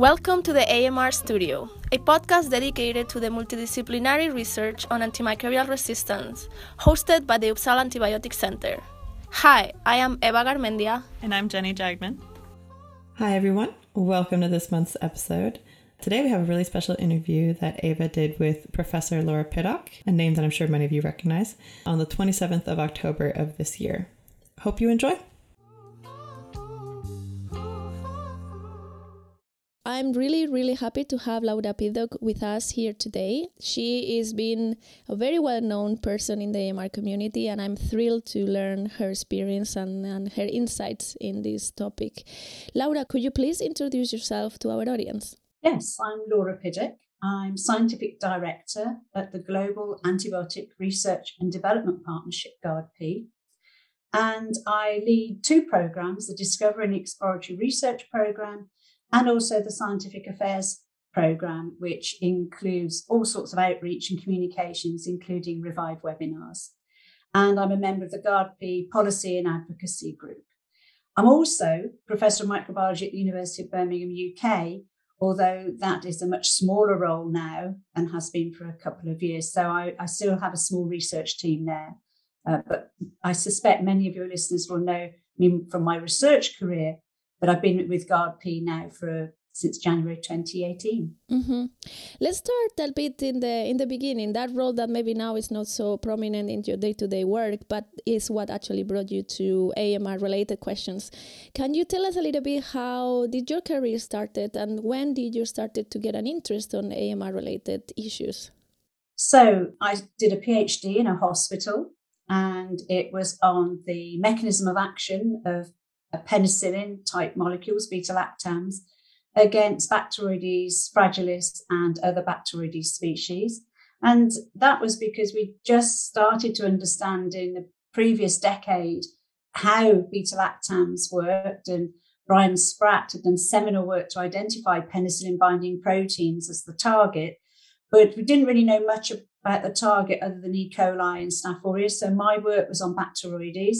Welcome to the AMR Studio, a podcast dedicated to the multidisciplinary research on antimicrobial resistance, hosted by the Uppsala Antibiotic Center. Hi, I am Eva Garmendia. And I'm Jenny Jagman. Hi, everyone. Welcome to this month's episode. Today we have a really special interview that Eva did with Professor Laura Piddock, a name that I'm sure many of you recognize, on the 27th of October of this year. Hope you enjoy. I'm really, really happy to have Laura Piddock with us here today. She is been a very well known person in the AMR community, and I'm thrilled to learn her experience and, and her insights in this topic. Laura, could you please introduce yourself to our audience? Yes, I'm Laura Piddock. I'm Scientific Director at the Global Antibiotic Research and Development Partnership, GARDP. And I lead two programs the Discovery and Exploratory Research Program and also the Scientific Affairs program, which includes all sorts of outreach and communications, including Revive webinars. And I'm a member of the GARDP Policy and Advocacy Group. I'm also Professor of Microbiology at the University of Birmingham, UK, although that is a much smaller role now and has been for a couple of years. So I, I still have a small research team there. Uh, but I suspect many of your listeners will know me from my research career but I've been with GARDP now for since January 2018. Mm-hmm. Let's start a bit in the in the beginning. That role that maybe now is not so prominent in your day-to-day work, but is what actually brought you to AMR-related questions. Can you tell us a little bit how did your career started, and when did you started to get an interest on AMR-related issues? So I did a PhD in a hospital, and it was on the mechanism of action of penicillin type molecules, beta lactams, against Bacteroides fragilis and other Bacteroides species. And that was because we just started to understand in the previous decade how beta lactams worked. And Brian Spratt had done seminal work to identify penicillin binding proteins as the target. But we didn't really know much about the target other than E. coli and Staph aureus. So my work was on Bacteroides.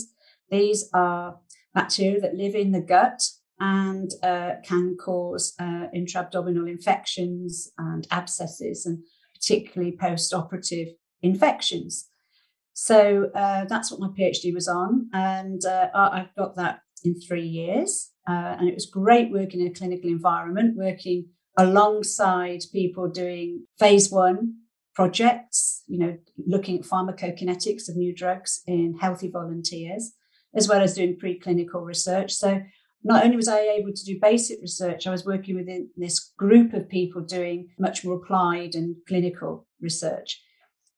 These are bacteria that live in the gut and uh, can cause uh, intra-abdominal infections and abscesses, and particularly post-operative infections. So uh, that's what my PhD was on, and uh, I've got that in three years. Uh, and it was great working in a clinical environment, working alongside people doing phase one projects, you know, looking at pharmacokinetics of new drugs in healthy volunteers as well as doing preclinical research. So not only was I able to do basic research, I was working within this group of people doing much more applied and clinical research.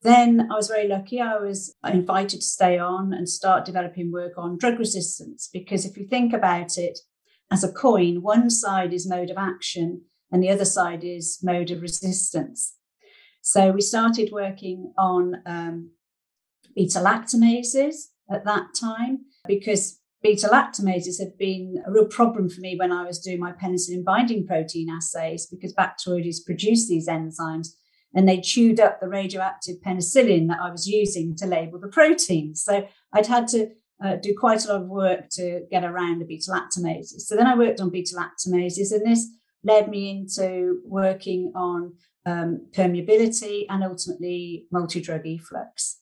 Then I was very lucky. I was invited to stay on and start developing work on drug resistance. Because if you think about it as a coin, one side is mode of action and the other side is mode of resistance. So we started working on um, beta lactamases at that time because beta lactamases have been a real problem for me when I was doing my penicillin binding protein assays because Bacteroides produce these enzymes and they chewed up the radioactive penicillin that I was using to label the proteins. So I'd had to uh, do quite a lot of work to get around the beta lactamases. So then I worked on beta lactamases, and this led me into working on um, permeability and ultimately multi drug efflux.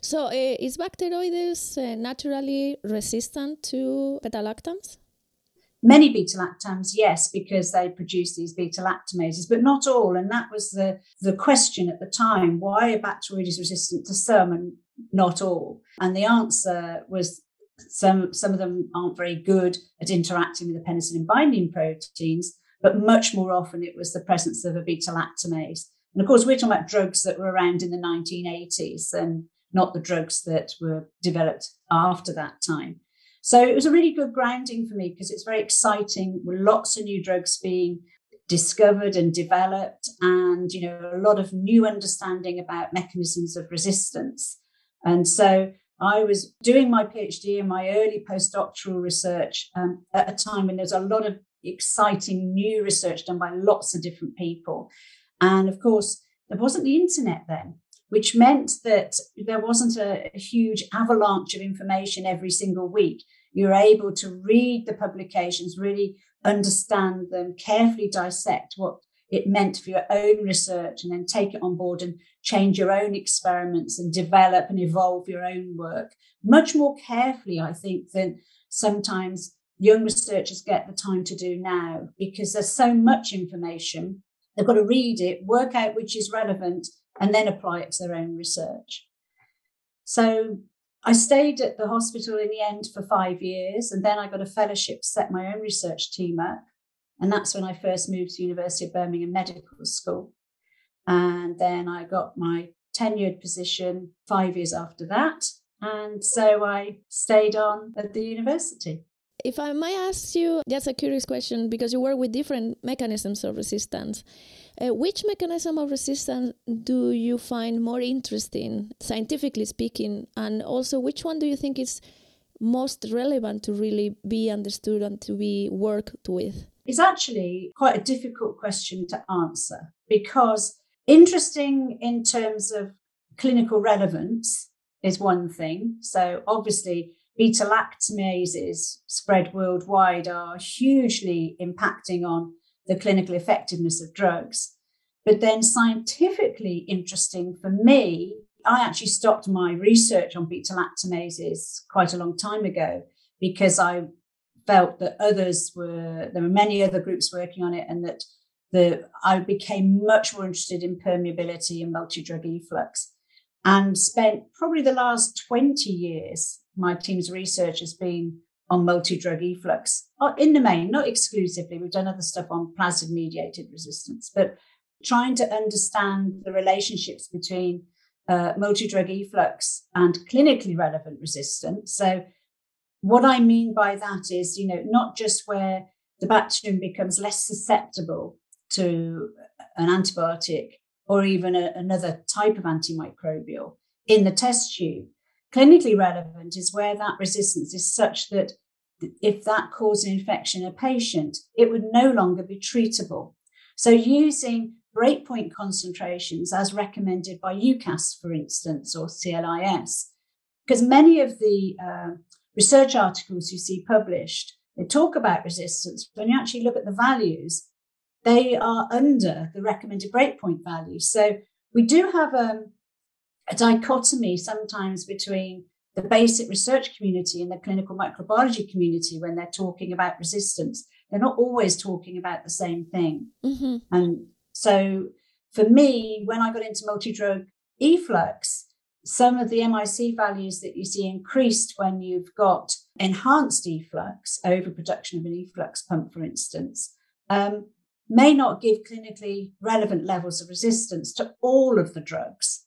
So, uh, is Bacteroides uh, naturally resistant to beta lactams? Many beta lactams, yes, because they produce these beta lactamases, but not all. And that was the, the question at the time why are Bacteroides resistant to some and not all? And the answer was some, some of them aren't very good at interacting with the penicillin binding proteins, but much more often it was the presence of a beta lactamase. And of course, we're talking about drugs that were around in the 1980s. And not the drugs that were developed after that time. So it was a really good grounding for me because it's very exciting with lots of new drugs being discovered and developed and you know a lot of new understanding about mechanisms of resistance. And so i was doing my phd and my early postdoctoral research um, at a time when there's a lot of exciting new research done by lots of different people. And of course there wasn't the internet then which meant that there wasn't a, a huge avalanche of information every single week. You're able to read the publications, really understand them, carefully dissect what it meant for your own research, and then take it on board and change your own experiments and develop and evolve your own work much more carefully, I think, than sometimes young researchers get the time to do now because there's so much information. They've got to read it, work out which is relevant, and then apply it to their own research. So I stayed at the hospital in the end for five years, and then I got a fellowship to set my own research team up. And that's when I first moved to University of Birmingham Medical School. And then I got my tenured position five years after that. And so I stayed on at the university. If I may ask you just a curious question, because you work with different mechanisms of resistance, uh, which mechanism of resistance do you find more interesting, scientifically speaking? And also, which one do you think is most relevant to really be understood and to be worked with? It's actually quite a difficult question to answer because interesting in terms of clinical relevance is one thing. So obviously, beta lactamases spread worldwide are hugely impacting on the clinical effectiveness of drugs. But then, scientifically interesting for me, I actually stopped my research on beta lactamases quite a long time ago because I felt that others were, there were many other groups working on it, and that the, I became much more interested in permeability and multi drug efflux and spent probably the last 20 years, my team's research has been on multi-drug efflux uh, in the main, not exclusively. We've done other stuff on plasmid-mediated resistance, but trying to understand the relationships between uh, multi-drug efflux and clinically relevant resistance. So what I mean by that is, you know, not just where the bacterium becomes less susceptible to an antibiotic or even a, another type of antimicrobial in the test tube. Clinically relevant is where that resistance is such that if that caused an infection in a patient, it would no longer be treatable. So, using breakpoint concentrations as recommended by EUCAST, for instance, or CLSI, because many of the uh, research articles you see published, they talk about resistance. When you actually look at the values, they are under the recommended breakpoint value. So we do have um, a dichotomy sometimes between the basic research community and the clinical microbiology community when they're talking about resistance. They're not always talking about the same thing. Mm-hmm. And so for me, when I got into multi drug efflux, some of the MIC values that you see increased when you've got enhanced efflux, overproduction of an efflux pump, for instance, um, may not give clinically relevant levels of resistance to all of the drugs,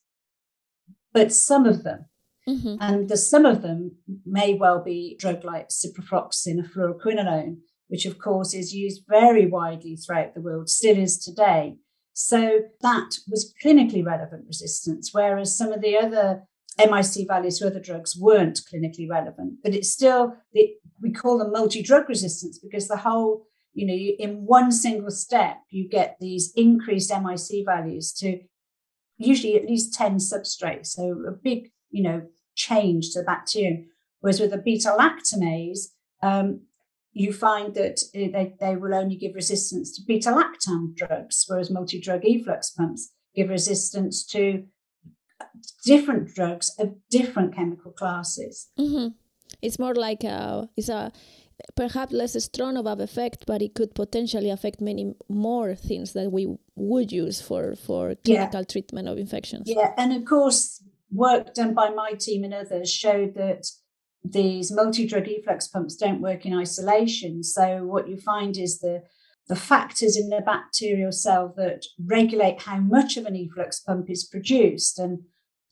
but some of them. Mm-hmm. And the some of them may well be drug like ciprofloxacin or fluoroquinolone, which of course is used very widely throughout the world, still is today. So that was clinically relevant resistance, whereas some of the other MIC values for other drugs weren't clinically relevant. But it's still, we call them multi drug resistance because the whole you know, in one single step, you get these increased MIC values to usually at least 10 substrates. So a big, you know, change to the bacterium. Whereas with a beta lactamase, um, you find that they, they will only give resistance to beta lactam drugs, whereas multi drug efflux pumps give resistance to different drugs of different chemical classes. Mm-hmm. It's more like a, it's a perhaps less strong of an effect, but it could potentially affect many more things that we would use for, for clinical yeah. treatment of infections. Yeah, and of course, work done by my team and others showed that these multi-drug efflux pumps don't work in isolation. So what you find is the the factors in the bacterial cell that regulate how much of an efflux pump is produced. And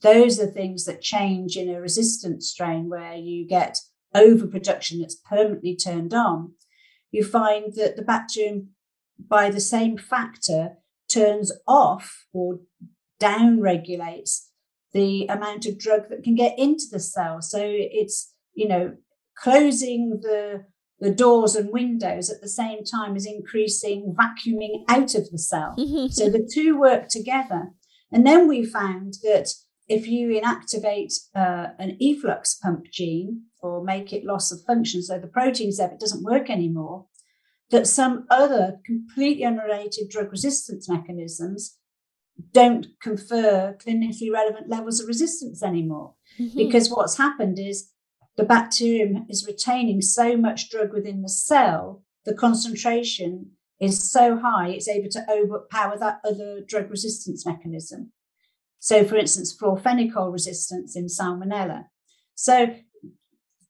those are things that change in a resistant strain where you get overproduction that's permanently turned on, you find that the bacterium, by the same factor, turns off or down regulates the amount of drug that can get into the cell. So it's, you know, closing the the doors and windows at the same time as increasing vacuuming out of the cell. so the two work together. And then we found that if you inactivate uh, an efflux pump gene or make it loss of function, so the protein's there, it doesn't work anymore, that some other completely unrelated drug resistance mechanisms don't confer clinically relevant levels of resistance anymore. Mm-hmm. Because what's happened is the bacterium is retaining so much drug within the cell, the concentration is so high, it's able to overpower that other drug resistance mechanism. So, for instance, chloramphenicol resistance in salmonella. So,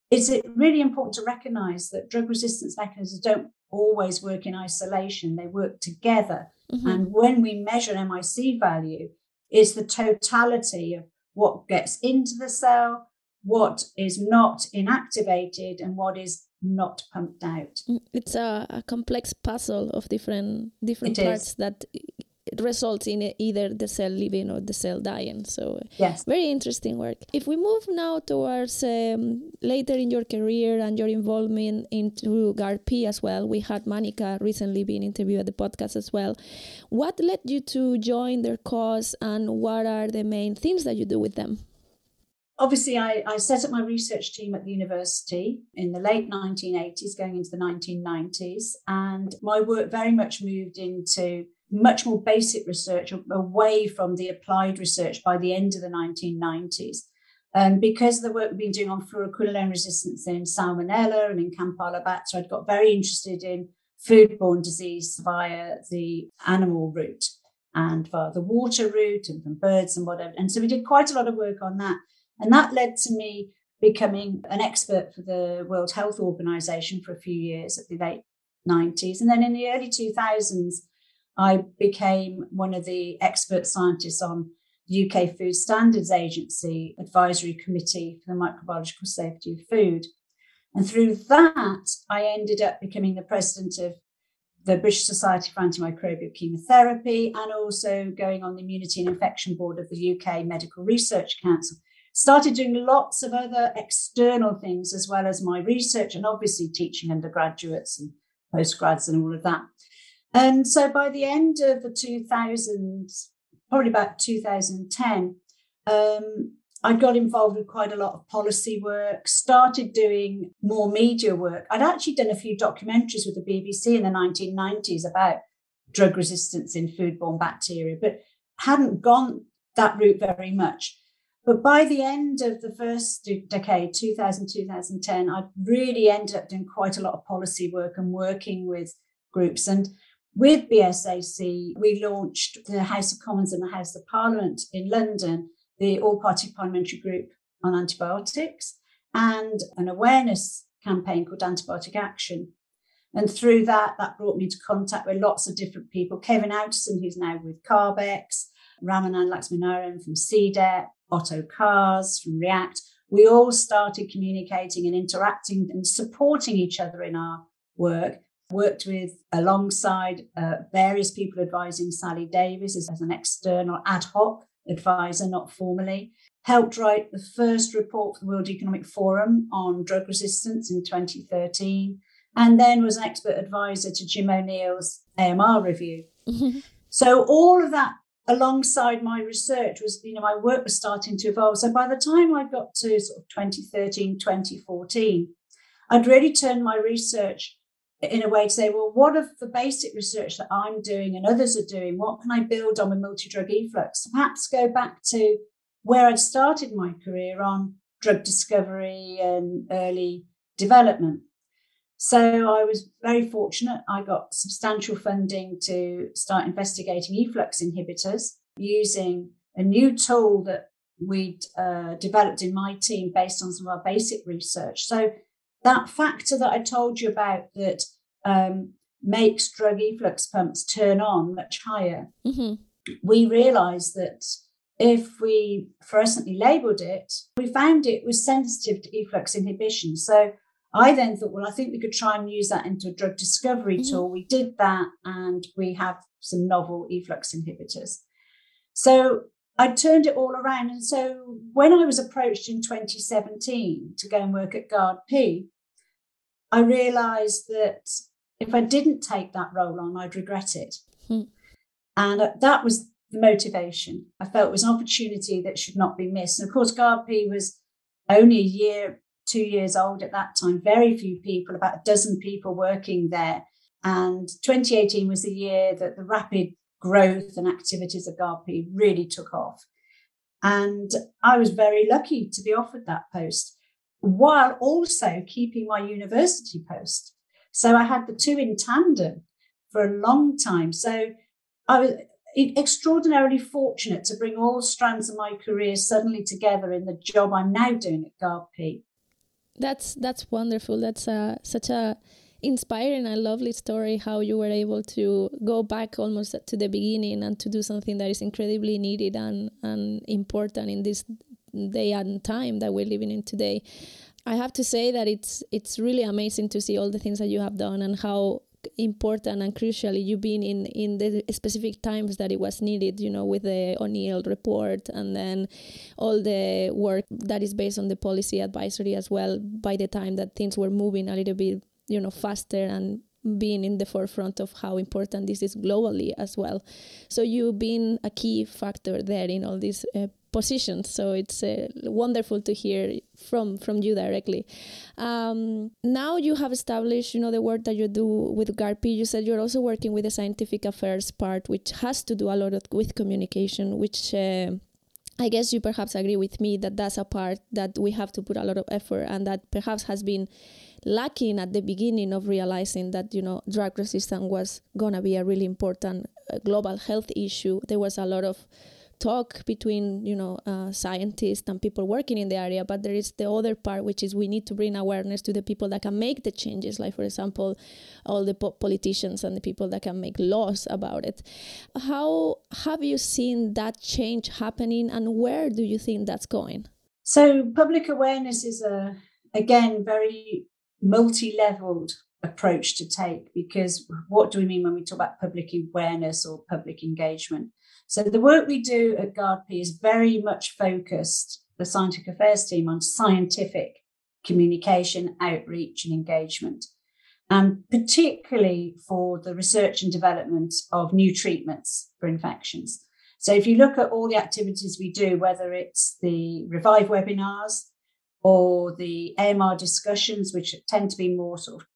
is it really important to recognize that drug resistance mechanisms don't always work in isolation, they work together. Mm-hmm. And when we measure MIC value, it's the totality of what gets into the cell, what is not inactivated, and what is not pumped out. Mm, it's a, a complex puzzle of different different it parts is. that results in either the cell living or the cell dying. So yes, very interesting work. If we move now towards um, later in your career and your involvement into GARDP as well, we had Monica recently being interviewed at the podcast as well. What led you to join their cause, and what are the main things that you do with them? Obviously, I, I set up my research team at the university in the late 1980s, going into the 1990s, and my work very much moved into much more basic research away from the applied research by the end of the 1990s. Um, because of the work we've been doing on fluoroquinolone resistance in salmonella and in Campylobacter, I'd got very interested in foodborne disease via the animal route and via the water route and from birds and whatever. And so we did quite a lot of work on that. And that led to me becoming an expert for the World Health Organization for a few years at the late 90s. And then in the early 2000s, I became one of the expert scientists on the UK Food Standards Agency Advisory Committee for the Microbiological Safety of Food. And through that, I ended up becoming the president of the British Society for Antimicrobial Chemotherapy and also going on the Immunity and Infection Board of the UK Medical Research Council. Started doing lots of other external things as well as my research and obviously teaching undergraduates and postgrads and all of that. And so by the end of the 2000s, probably about 2010, um, I got involved with quite a lot of policy work, started doing more media work. I'd actually done a few documentaries with the BBC in the 1990s about drug resistance in foodborne bacteria, but hadn't gone that route very much. But by the end of the first decade, 2000, 2010, I really ended up doing quite a lot of policy work and working with groups. And with BSAC, we launched the House of Commons and the House of Parliament in London, the all party parliamentary group on antibiotics, and an awareness campaign called Antibiotic Action. And through that, that brought me into contact with lots of different people. Kevin Outterson, who's now with CARB-X, Ramanan Laxminarayan from CDDEP, Otto Cars from ReAct. We all started communicating and interacting and supporting each other in our work worked with alongside uh, various people advising Sally Davies as, as an external ad hoc advisor, not formally. Helped write the first report for the World Economic Forum on drug resistance in 2013, and then was an expert advisor to Jim O'Neill's AMR review. Mm-hmm. So all of that alongside my research was, you know, my work was starting to evolve. So by the time I got to sort of 2013, 2014, I'd really turned my research in a way to say, well, what of the basic research that I'm doing and others are doing? What can I build on with multi-drug efflux? Perhaps go back to where I'd started my career on drug discovery and early development. So I was very fortunate. I got substantial funding to start investigating efflux inhibitors using a new tool that we'd uh, developed in my team based on some of our basic research. So that factor that I told you about that um, makes drug efflux pumps turn on much higher, mm-hmm. we realized that if we fluorescently labeled it, we found it was sensitive to efflux inhibition. So I then thought, well, I think we could try and use that into a drug discovery mm-hmm. tool. We did that, and we have some novel efflux inhibitors. So I turned it all around. And so when I was approached in 2017 to go and work at GARDP, I realized that if I didn't take that role on, I'd regret it. Hmm. And uh, that was the motivation. I felt it was an opportunity that should not be missed. And of course, GARDP was only a year, two years old at that time, very few people, about a dozen people working there. And 2018 was the year that the rapid growth and activities of GARDP really took off. And I was very lucky to be offered that post while also keeping my university post. So I had the two in tandem for a long time. So I was extraordinarily fortunate to bring all strands of my career suddenly together in the job I'm now doing at GARDP. That's that's wonderful. That's uh, such a inspiring and lovely story how you were able to go back almost to the beginning and to do something that is incredibly needed and, and important in this day and time that we're living in today. I have to say that it's it's really amazing to see all the things that you have done and how important and crucially you've been in in the specific times that it was needed you know with the o'neill report and then all the work that is based on the policy advisory as well by the time that things were moving a little bit you know faster and being in the forefront of how important this is globally as well. So you've been a key factor there in all these uh, positions. So it's uh, wonderful to hear from from you directly. Um, now you have established, you know, the work that you do with GARDP. You said you're also working with the scientific affairs part, which has to do a lot of, with communication, which. Uh, I guess you perhaps agree with me that that's a part that we have to put a lot of effort and that perhaps has been lacking at the beginning of realizing that you know drug resistance was going to be a really important uh, global health issue there was a lot of talk between you know uh, scientists and people working in the area but there is the other part which is we need to bring awareness to the people that can make the changes. Like for example all the po- politicians and the people that can make laws about it. How have you seen that change happening and where do you think that's going? So public awareness is a again very multi-leveled approach to take because what do we mean when we talk about public awareness or public engagement so the work we do at GARDP is very much focused the scientific affairs team on scientific communication outreach and engagement. And particularly for the research and development of new treatments for infections. So if you look at all the activities we do whether it's the revive webinars or the AMR discussions, which tend to be more sort of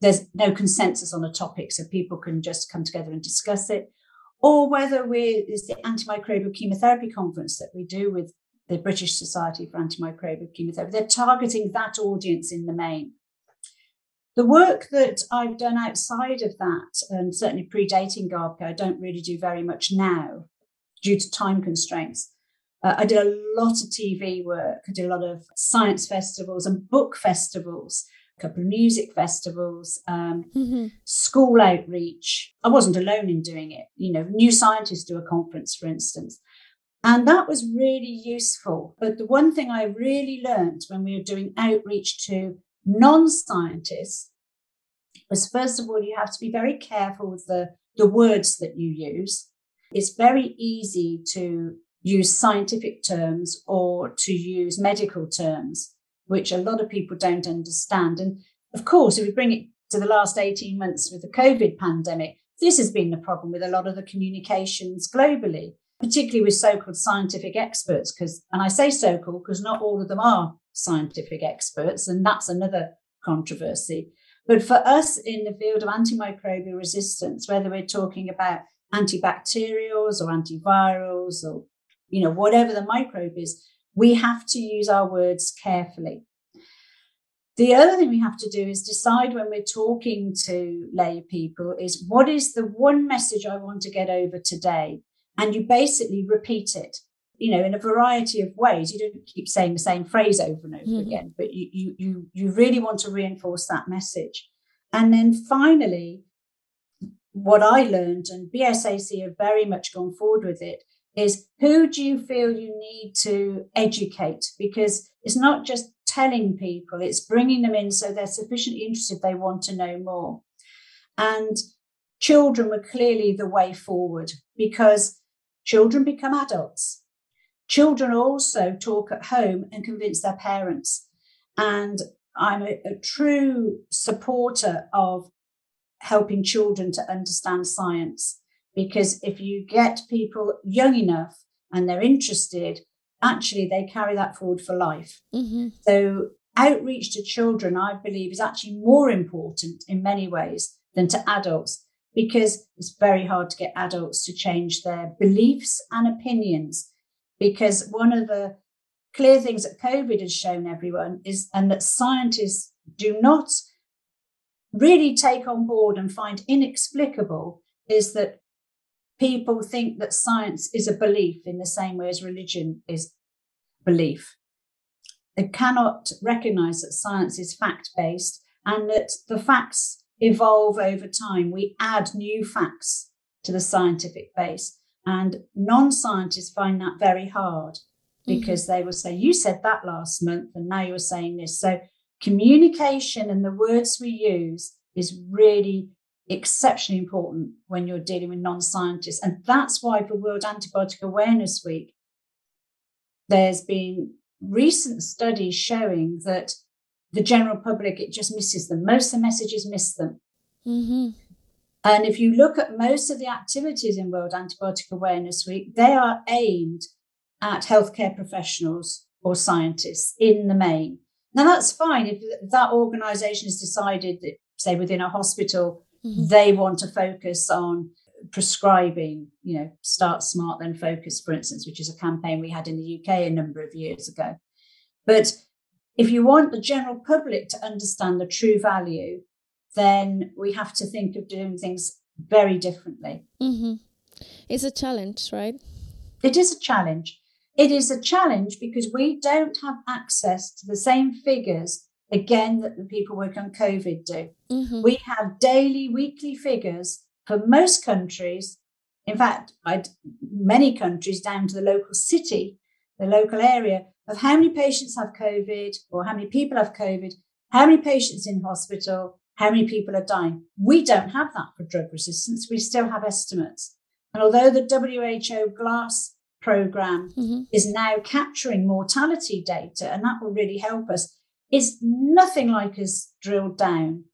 there's no consensus on a topic, so people can just come together and discuss it, or whether we is the antimicrobial chemotherapy conference that we do with the British Society for Antimicrobial Chemotherapy. They're targeting that audience in the main. The work that I've done outside of that, and certainly predating GARDP, I don't really do very much now due to time constraints. Uh, I did a lot of TV work. I did a lot of science festivals and book festivals, a couple of music festivals, um, mm-hmm. school outreach. I wasn't alone in doing it. You know, new scientists do a conference, for instance. And that was really useful. But the one thing I really learned when we were doing outreach to non scientists was first of all, you have to be very careful with the, the words that you use. It's very easy to use scientific terms or to use medical terms, which a lot of people don't understand. And of course, if we bring it to the last 18 months with the COVID pandemic, this has been the problem with a lot of the communications globally, particularly with so called scientific experts. Because, and I say so called because not all of them are scientific experts, and that's another controversy. But for us in the field of antimicrobial resistance, whether we're talking about antibacterials or antivirals or you know, whatever the microbe is, we have to use our words carefully. The other thing we have to do is decide when we're talking to lay people is what is the one message I want to get over today? And you basically repeat it, you know, in a variety of ways. You don't keep saying the same phrase over and over mm-hmm. again, but you, you you you really want to reinforce that message. And then finally, what I learned, and BSAC have very much gone forward with it, is who do you feel you need to educate? Because it's not just telling people, it's bringing them in so they're sufficiently interested, they want to know more. And children were clearly the way forward because children become adults. Children also talk at home and convince their parents. And I'm a, a true supporter of helping children to understand science because if you get people young enough and they're interested, actually they carry that forward for life. Mm-hmm. So outreach to children, I believe, is actually more important in many ways than to adults because it's very hard to get adults to change their beliefs and opinions. Because one of the clear things that COVID has shown everyone is, and that scientists do not really take on board and find inexplicable, is that people think that science is a belief in the same way as religion is belief. They cannot recognize that science is fact based and that the facts evolve over time. We add new facts to the scientific base. And non scientists find that very hard mm-hmm. because mm-hmm. they will say, You said that last month, and now you're saying this. So, communication and the words we use is really exceptionally important when you're dealing with non scientists. And that's why for World Antibiotic Awareness Week, there's been recent studies showing that the general public, it just misses them. Most of the messages miss them. Mm-hmm. And if you look at most of the activities in World Antibiotic Awareness Week, they are aimed at healthcare professionals or scientists in the main. Now, that's fine if that organization has decided that, say, within a hospital, mm-hmm. they want to focus on prescribing, you know, start smart, then focus, for instance, which is a campaign we had in the UK a number of years ago. But if you want the general public to understand the true value, then we have to think of doing things very differently. Mm-hmm. It's a challenge, right? It is a challenge. It is a challenge because we don't have access to the same figures again that the people working on COVID do. Mm-hmm. We have daily, weekly figures for most countries, in fact, many countries down to the local city, the local area, of how many patients have COVID or how many people have COVID, how many patients in hospital, how many people are dying. We don't have that for drug resistance. We still have estimates. And although the WHO GLASS program mm-hmm. is now capturing mortality data, and that will really help us, is nothing like as drilled down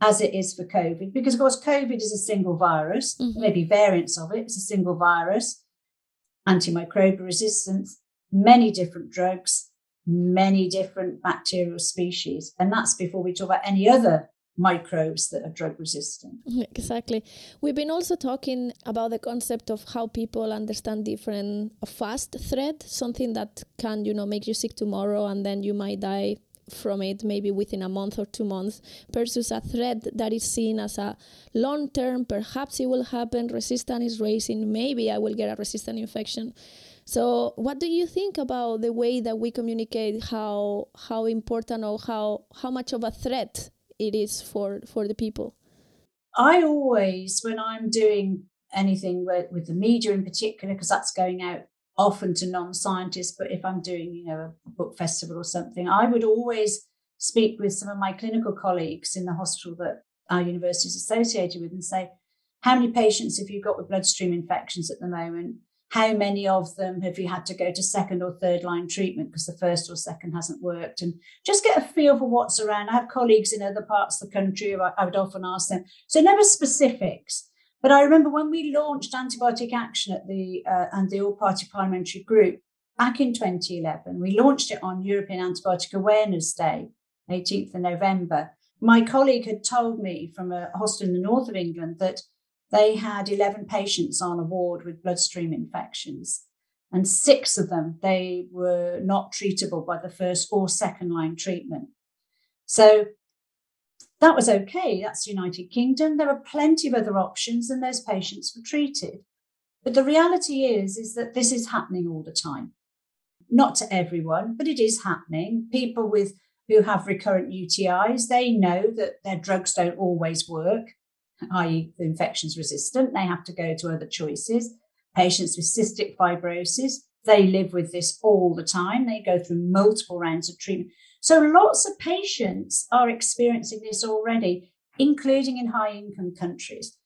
as it is for COVID, because of course, COVID is a single virus, mm-hmm. maybe variants of it, it's a single virus, antimicrobial resistance, many different drugs, many different bacterial species. And that's before we talk about any other microbes that are drug resistant. Exactly. We've been also talking about the concept of how people understand different fast threat, something that can, you know, make you sick tomorrow and then you might die from it maybe within a month or two months versus a threat that is seen as a long term perhaps it will happen resistance is raising maybe i will get a resistant infection. So what do you think about the way that we communicate how how important or how how much of a threat it is for for the people? I always when i'm doing anything with, with the media in particular because that's going out often to non-scientists but if i'm doing you know a book festival or something i would always speak with some of my clinical colleagues in the hospital that our university is associated with and say how many patients have you got with bloodstream infections at the moment? How many of them have you had to go to second or third line treatment because the first or second hasn't worked? And just get a feel for what's around. I have colleagues in other parts of the country i would often ask them. So never specifics but I remember when we launched Antibiotic Action at the uh, and the All Party Parliamentary Group back in 2011, we launched it on European Antibiotic Awareness Day, 18th of November. My colleague had told me from a hospital in the north of England that they had 11 patients on a ward with bloodstream infections, and six of them they were not treatable by the first or second line treatment. So that was okay. That's the United Kingdom. There are plenty of other options, and those patients were treated. But the reality is, is that this is happening all the time. Not to everyone, but it is happening. People with who have recurrent UTIs, they know that their drugs don't always work, i.e., the infection's resistant. They have to go to other choices. Patients with cystic fibrosis, they live with this all the time. They go through multiple rounds of treatment. So lots of patients are experiencing this already, including in high income countries.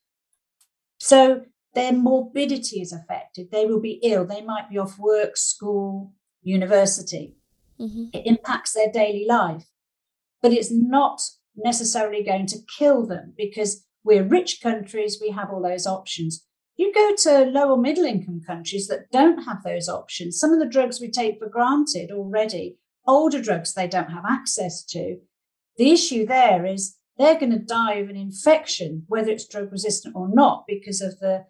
So their morbidity is affected. They will be ill. They might be off work, school, university. Mm-hmm. It impacts their daily life. But it's not necessarily going to kill them because we're rich countries, we have all those options. You go to lower middle income countries that don't have those options. Some of the drugs we take for granted already, older drugs they don't have access to. The issue there is they're going to die of an infection, whether it's drug resistant or not, because of the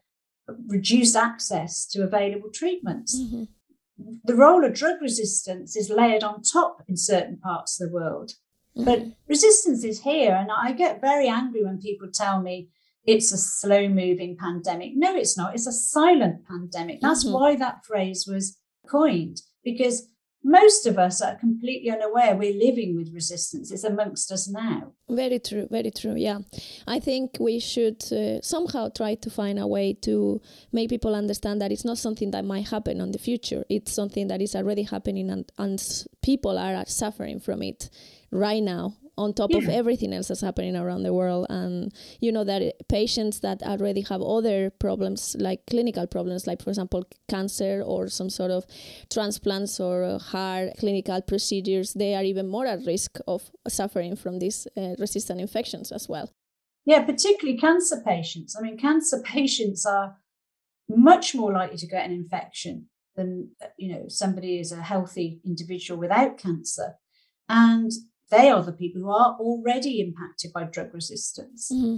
reduced access to available treatments. Mm-hmm. The role of drug resistance is layered on top in certain parts of the world. Mm-hmm. But resistance is here. And I get very angry when people tell me it's a slow moving pandemic. No, it's not. It's a silent pandemic. That's mm-hmm. why that phrase was coined, because most of us are completely unaware we're living with resistance. It's amongst us now. Very true, very true. Yeah. I think we should uh, somehow try to find a way to make people understand that it's not something that might happen in the future. It's something that is already happening and, and people are suffering from it right now on top yeah. of everything else that's happening around the world. And you know that patients that already have other problems like clinical problems like for example cancer or some sort of transplants or heart clinical procedures they are even more at risk of suffering from these uh, resistant infections as well. Yeah particularly cancer patients. I mean cancer patients are much more likely to get an infection than you know somebody is a healthy individual without cancer. And they are the people who are already impacted by drug resistance. Mm-hmm.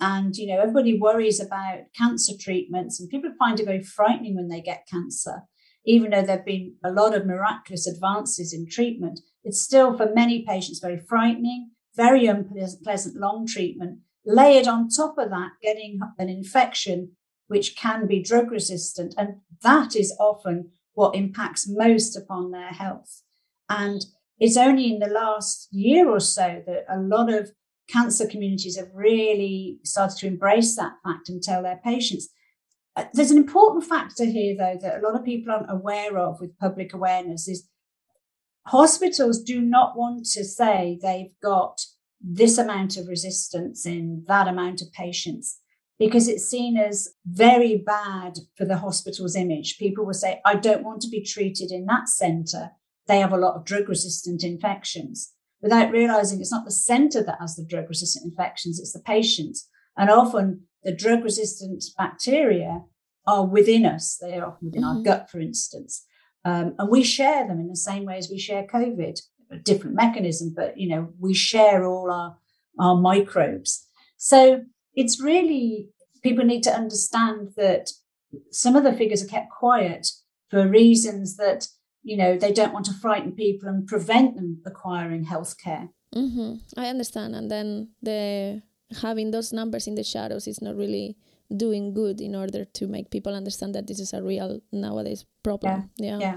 And, you know, everybody worries about cancer treatments, and people find it very frightening when they get cancer. Even though there have been a lot of miraculous advances in treatment, it's still for many patients very frightening, very unpleasant long treatment. Layered on top of that, getting an infection which can be drug resistant. And that is often what impacts most upon their health. And it's only in the last year or so that a lot of cancer communities have really started to embrace that fact and tell their patients. Uh, there's an important factor here, though, that a lot of people aren't aware of with public awareness is hospitals do not want to say they've got this amount of resistance in that amount of patients because it's seen as very bad for the hospital's image. People will say, I don't want to be treated in that center they have a lot of drug resistant infections without realizing it's not the center that has the drug resistant infections, it's the patients. And often the drug resistant bacteria are within us, they are often within mm-hmm. our gut, for instance. Um, and we share them in the same way as we share COVID, a different mechanism, but you know, we share all our, our microbes. So it's really people need to understand that some of the figures are kept quiet for reasons that you know they don't want to frighten people and prevent them acquiring healthcare mm-hmm. i understand and then the having those numbers in the shadows is not really doing good in order to make people understand that this is a real nowadays problem yeah, yeah. yeah.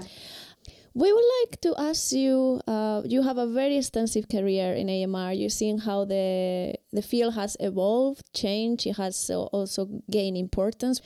We would like to ask you. Uh, you have a very extensive career in AMR. You've seen how the the field has evolved, changed. It has also gained importance.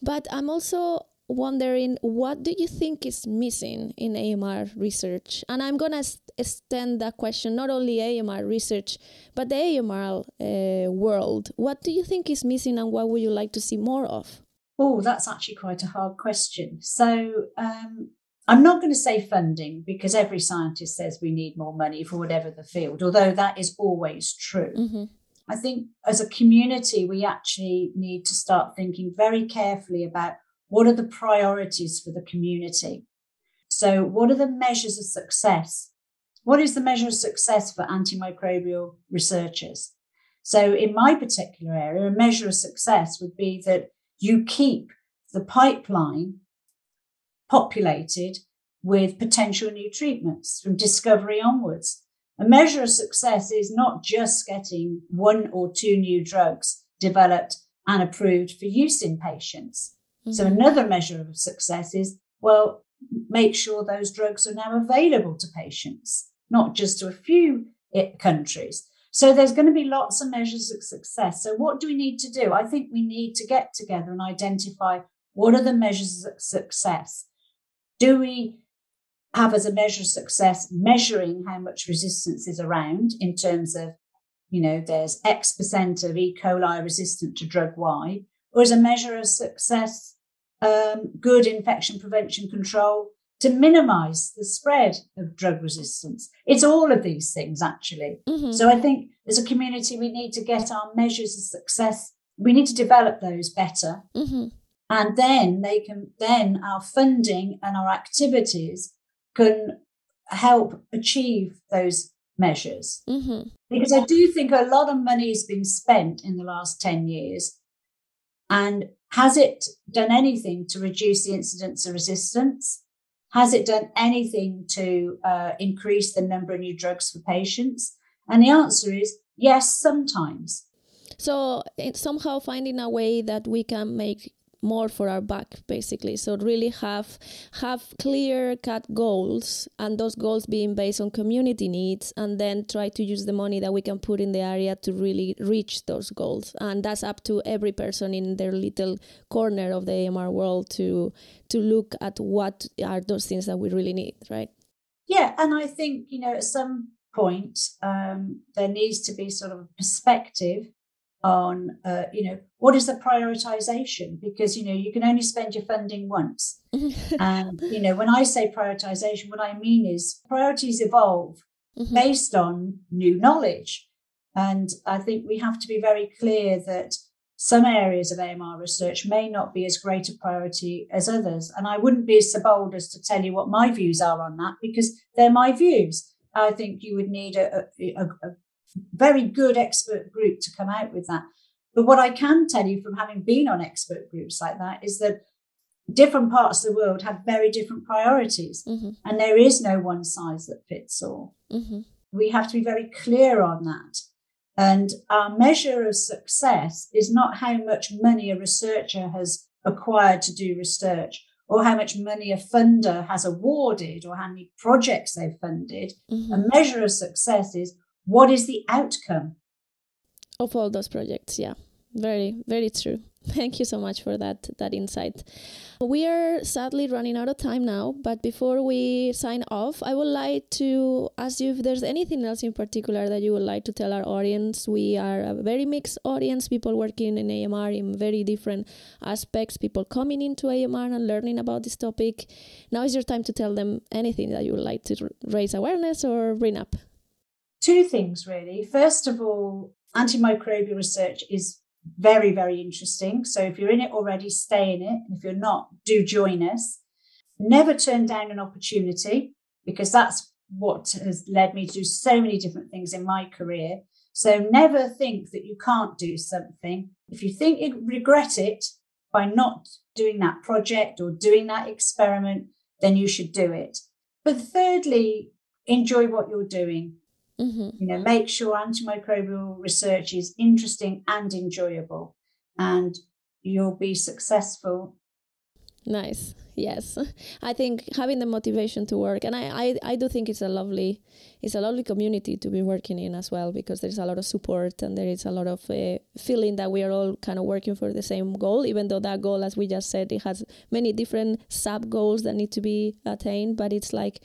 But I'm also wondering what do you think is missing in AMR research? And I'm gonna extend that question not only AMR research, but the AMR uh, world. What do you think is missing, and what would you like to see more of? Oh, that's actually quite a hard question. So um, I'm not going to say funding because every scientist says we need more money for whatever the field, although that is always true. Mm-hmm. I think as a community, we actually need to start thinking very carefully about what are the priorities for the community? So, what are the measures of success? What is the measure of success for antimicrobial researchers? So, in my particular area, a measure of success would be that you keep the pipeline populated with potential new treatments from discovery onwards. A measure of success is not just getting one or two new drugs developed and approved for use in patients. Mm-hmm. So another measure of success is, well, make sure those drugs are now available to patients, not just to a few countries. So there's going to be lots of measures of success. So what do we need to do? I think we need to get together and identify what are the measures of success. Do we have as a measure of success measuring how much resistance is around in terms of, you know, there's X percent of E. coli resistant to drug Y, or as a measure of success um, good infection prevention control to minimize the spread of drug resistance. It's all of these things, actually. Mm-hmm. So I think as a community, we need to get our measures of success, we need to develop those better. Mm-hmm. And then they can, then our funding and our activities can help achieve those measures. Mm-hmm. Because I do think a lot of money has been spent in the last 10 years. And has it done anything to reduce the incidence of resistance? Has it done anything to uh, increase the number of new drugs for patients? And the answer is yes, sometimes. So somehow finding a way that we can make more for our buck basically. So really have have clear cut goals and those goals being based on community needs and then try to use the money that we can put in the area to really reach those goals. And that's up to every person in their little corner of the AMR world to to look at what are those things that we really need right? Yeah and i think you know at some point um, there needs to be sort of a perspective on uh, you know what is the prioritization? Because you know you can only spend your funding once. And you know when i say prioritization what i mean is priorities evolve mm-hmm. based on new knowledge. And i think we have to be very clear that some areas of amr research may not be as great a priority as others. And i wouldn't be so bold as to tell you what my views are on that because they're my views. I think you would need a, a, a very good expert group to come out with that. But what I can tell you from having been on expert groups like that is that different parts of the world have very different priorities, mm-hmm. and there is no one size that fits all. Mm-hmm. We have to be very clear on that. And our measure of success is not how much money a researcher has acquired to do research or how much money a funder has awarded or how many projects they've funded. Mm-hmm. A measure of success is what is the outcome? Of all those projects yeah. Very very true. Thank you so much for that that insight. We are sadly running out of time now but before we sign off i would like to ask you if there's anything else in particular that you would like to tell our audience. We are a very mixed audience people working in amr in very different aspects people coming into amr and learning about this topic. Now is your time to tell them anything that you would like to raise awareness or bring up two things really. First of all, antimicrobial research is very, very interesting. So if you're in it already, stay in it. And if you're not, do join us. Never turn down an opportunity because that's what has led me to do so many different things in my career. So never think that you can't do something. If you think you regret it by not doing that project or doing that experiment, then you should do it. But thirdly, enjoy what you're doing. Mm-hmm. You know, make sure antimicrobial research is interesting and enjoyable, and you'll be successful. Nice. Yes, I think having the motivation to work, and I, I, I do think it's a lovely, it's a lovely community to be working in as well because there is a lot of support and there is a lot of uh, feeling that we are all kind of working for the same goal. Even though that goal, as we just said, it has many different sub goals that need to be attained, but it's like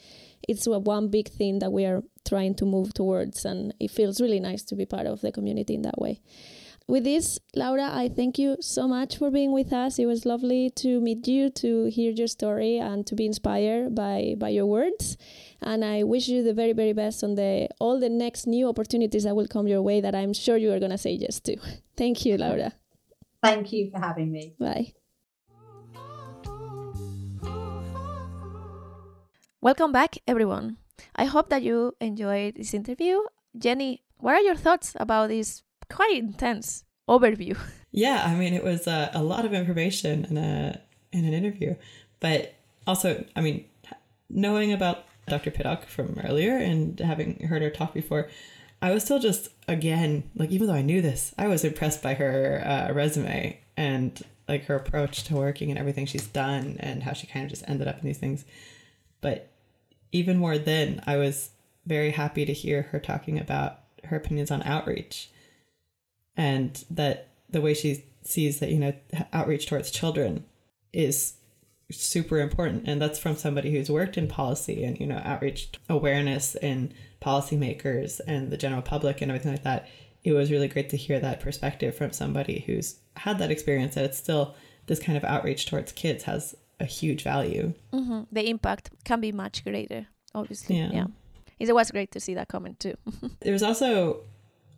it's one big thing that we are trying to move towards and it feels really nice to be part of the community in that way. With this laura i thank you so much for being with us. It was lovely to meet you to hear your story and to be inspired by by your words. And i wish you the very very best on the all the next new opportunities that will come your way that i'm sure you are going to say yes to. Thank you laura. Thank you for having me. Bye. Welcome back, everyone. I hope that you enjoyed this interview. Jenny, what are your thoughts about this quite intense overview? Yeah, I mean, it was uh, a lot of information in a in an interview, but also, I mean, knowing about Dr. Pittock from earlier and having heard her talk before, I was still just again like even though I knew this, I was impressed by her uh, resume and like her approach to working and everything she's done and how she kind of just ended up in these things. But even more then, I was very happy to hear her talking about her opinions on outreach and that the way she sees that, you know, outreach towards children is super important. And that's from somebody who's worked in policy and, you know, outreach awareness in policymakers and the general public and everything like that. It was really great to hear that perspective from somebody who's had that experience that it's still this kind of outreach towards kids has a huge value. Mm-hmm. The impact can be much greater, obviously. Yeah. yeah. It was great to see that comment too. there was also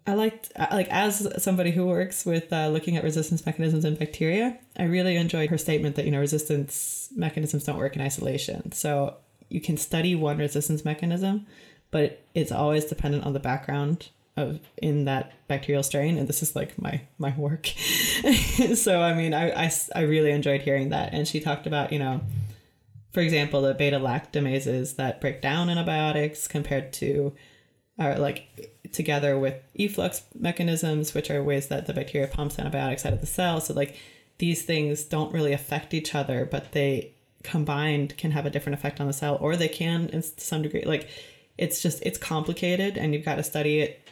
I liked like as somebody who works with uh, looking at resistance mechanisms in bacteria, I really enjoyed her statement that you know resistance mechanisms don't work in isolation. So you can study one resistance mechanism, but it's always dependent on the background of in that bacterial strain and this is like my my work. So i mean I, I i really enjoyed hearing that. And she talked about you know for example the beta lactamases that break down antibiotics compared to are like together with efflux mechanisms which are ways that the bacteria pumps antibiotics out of the cell. So like these things don't really affect each other but they combined can have a different effect on the cell or they can in some degree. Like it's just it's complicated and you've got to study it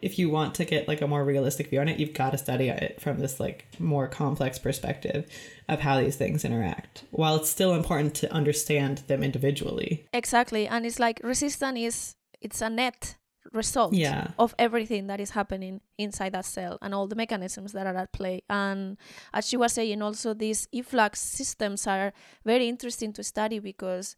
if you want to get like a more realistic view on it, you've got to study it from this like more complex perspective of how these things interact. While it's still important to understand them individually. Exactly, and it's like resistance is it's a net result yeah. of everything that is happening inside that cell and all the mechanisms that are at play. And as she was saying, also these efflux systems are very interesting to study because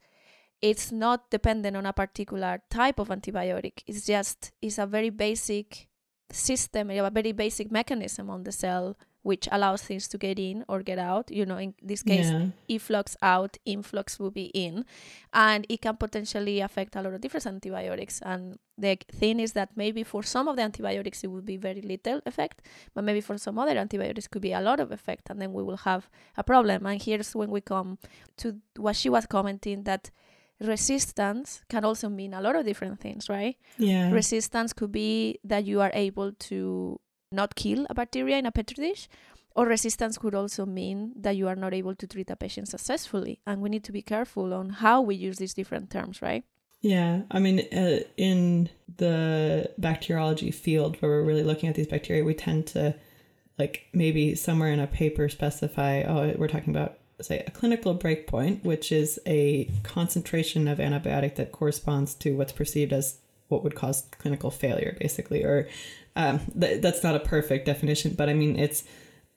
it's not dependent on a particular type of antibiotic. It's just it's a very basic system, a very basic mechanism on the cell which allows things to get in or get out. You know, in this case, yeah. efflux out, influx will be in, and it can potentially affect a lot of different antibiotics. And the thing is that maybe for some of the antibiotics it would be very little effect, but maybe for some other antibiotics could be a lot of effect, and then we will have a problem. And here's when we come to what she was commenting that resistance can also mean a lot of different things, right? Yeah. Resistance could be that you are able to not kill a bacteria in a petri dish, or resistance could also mean that you are not able to treat a patient successfully. And we need to be careful on how we use these different terms, right? Yeah, I mean, uh, in the bacteriology field where we're really looking at these bacteria, we tend to, like, maybe somewhere in a paper specify, oh, we're talking about say a clinical breakpoint, which is a concentration of antibiotic that corresponds to what's perceived as what would cause clinical failure, basically. Or um, th- that's not a perfect definition, but I mean it's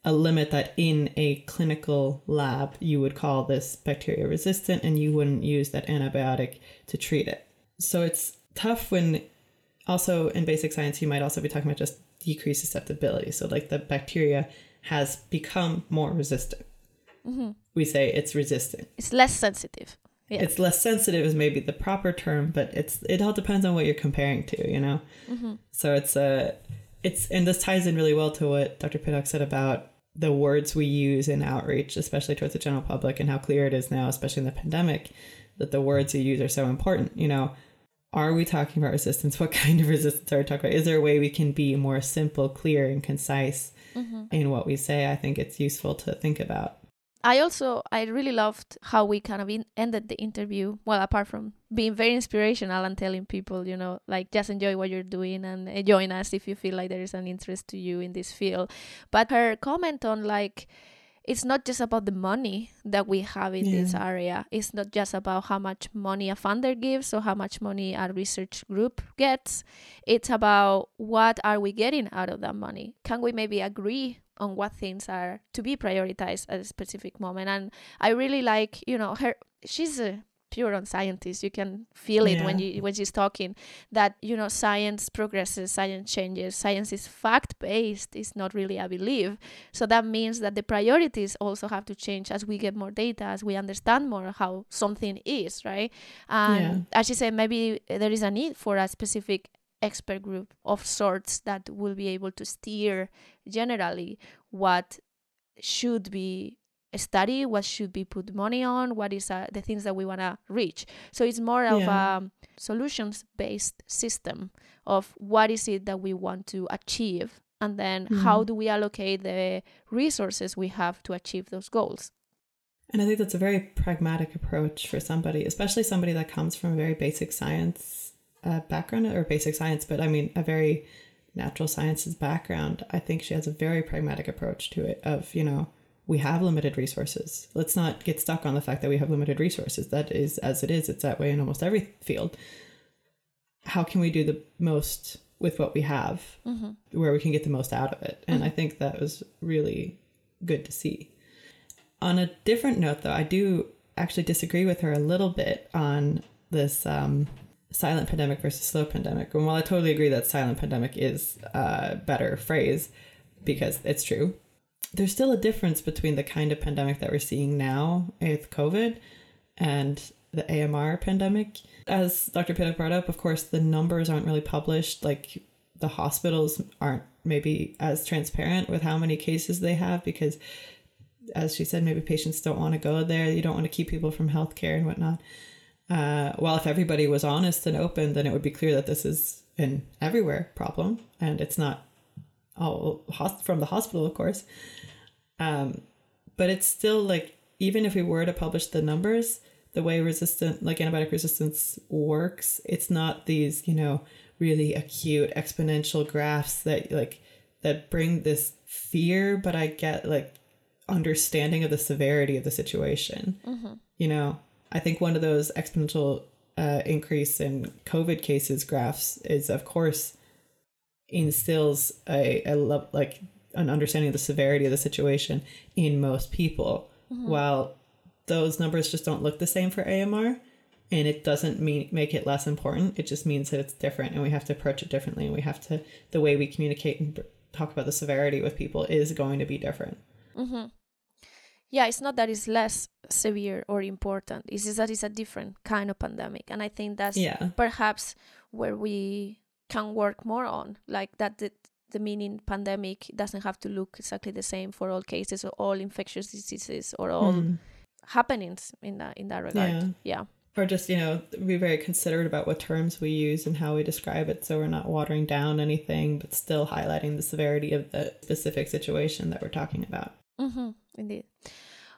a limit that in a clinical lab you would call this bacteria resistant, and you wouldn't use that antibiotic to treat it. So it's tough when also in basic science you might also be talking about just decreased susceptibility. So like the bacteria has become more resistant mm-hmm. we say it's resistant. It's less sensitive. Yeah. It's less sensitive is maybe the proper term, but it's it all depends on what you're comparing to, you know. Mm-hmm. So it's a uh, it's and this ties in really well to what Dr. Pittock said about the words we use in outreach, especially towards the general public, and how clear it is now, especially in the pandemic, that the words you use are so important. You know, are we talking about resistance? What kind of resistance are we talking about? Is there a way we can be more simple, clear, and concise mm-hmm. in what we say? I think it's useful to think about. I also I really loved how we kind of in, ended the interview. Well, apart from being very inspirational and telling people, you know, like just enjoy what you're doing and uh, join us if you feel like there is an interest to you in this field. But her comment on like it's not just about the money that we have in yeah. this area. It's not just about how much money a funder gives or how much money a research group gets. It's about what are we getting out of that money? Can we maybe agree on what things are to be prioritized at a specific moment. And I really like, you know, her. She's a pure on scientist. You can feel it yeah. when you when she's talking that you know science progresses, science changes, science is fact based. It's not really a belief. So that means that the priorities also have to change as we get more data, as we understand more how something is, right? And yeah. as she said, maybe there is a need for a specific expert group of sorts that will be able to steer generally what should be studied, what should be put money on, what is uh, the things that we want to reach. So it's more of a solutions based system of what is it that we want to achieve and then mm-hmm. how do we allocate the resources we have to achieve those goals. And I think that's a very pragmatic approach for somebody, especially somebody that comes from a very basic science uh, background or basic science, but I mean a very natural sciences background. I think she has a very pragmatic approach to it. Of you know we have limited resources. Let's not get stuck on the fact that we have limited resources. That is as it is. It's that way in almost every field. How can we do the most with what we have, mm-hmm. where we can get the most out of it? And mm-hmm. I think that was really good to see. On a different note, though, I do actually disagree with her a little bit on this um, silent pandemic versus slow pandemic. And while I totally agree that silent pandemic is a better phrase because it's true, there's still a difference between the kind of pandemic that we're seeing now with COVID and the AMR pandemic. As Dr. Pittock brought up, of course, the numbers aren't really published. Like the hospitals aren't maybe as transparent with how many cases they have because, as she said, maybe patients don't want to go there. You don't want to keep people from healthcare and whatnot. Uh, well, if everybody was honest and open, then it would be clear that this is an everywhere problem and it's not all from the hospital, of course. Um, but it's still like, even if we were to publish the numbers, the way resistant, like antibiotic resistance works, it's not these, you know, really acute exponential graphs that like that bring this fear, but I get like understanding of the severity of the situation. Mm-hmm. You know, I think one of those exponential uh, increase in COVID cases graphs is, of course, instills a, a like an understanding of the severity of the situation in most people. Mm-hmm. While those numbers just don't look the same for AMR, and it doesn't mean make it less important. It just means that it's different, and we have to approach it differently, and we have to the way we communicate and talk about the severity with people is going to be different. Mm-hmm yeah, it's not that it's less severe or important. It's just that it's a different kind of pandemic, and I think that's yeah. perhaps where we can work more on, like that the, the meaning pandemic doesn't have to look exactly the same for all cases or all infectious diseases or all mm. happenings in that in that regard. Yeah. yeah. Or just, you know, be very considerate about what terms we use and how we describe it so we're not watering down anything, but still highlighting the severity of the specific situation that we're talking about. Mm-hmm, indeed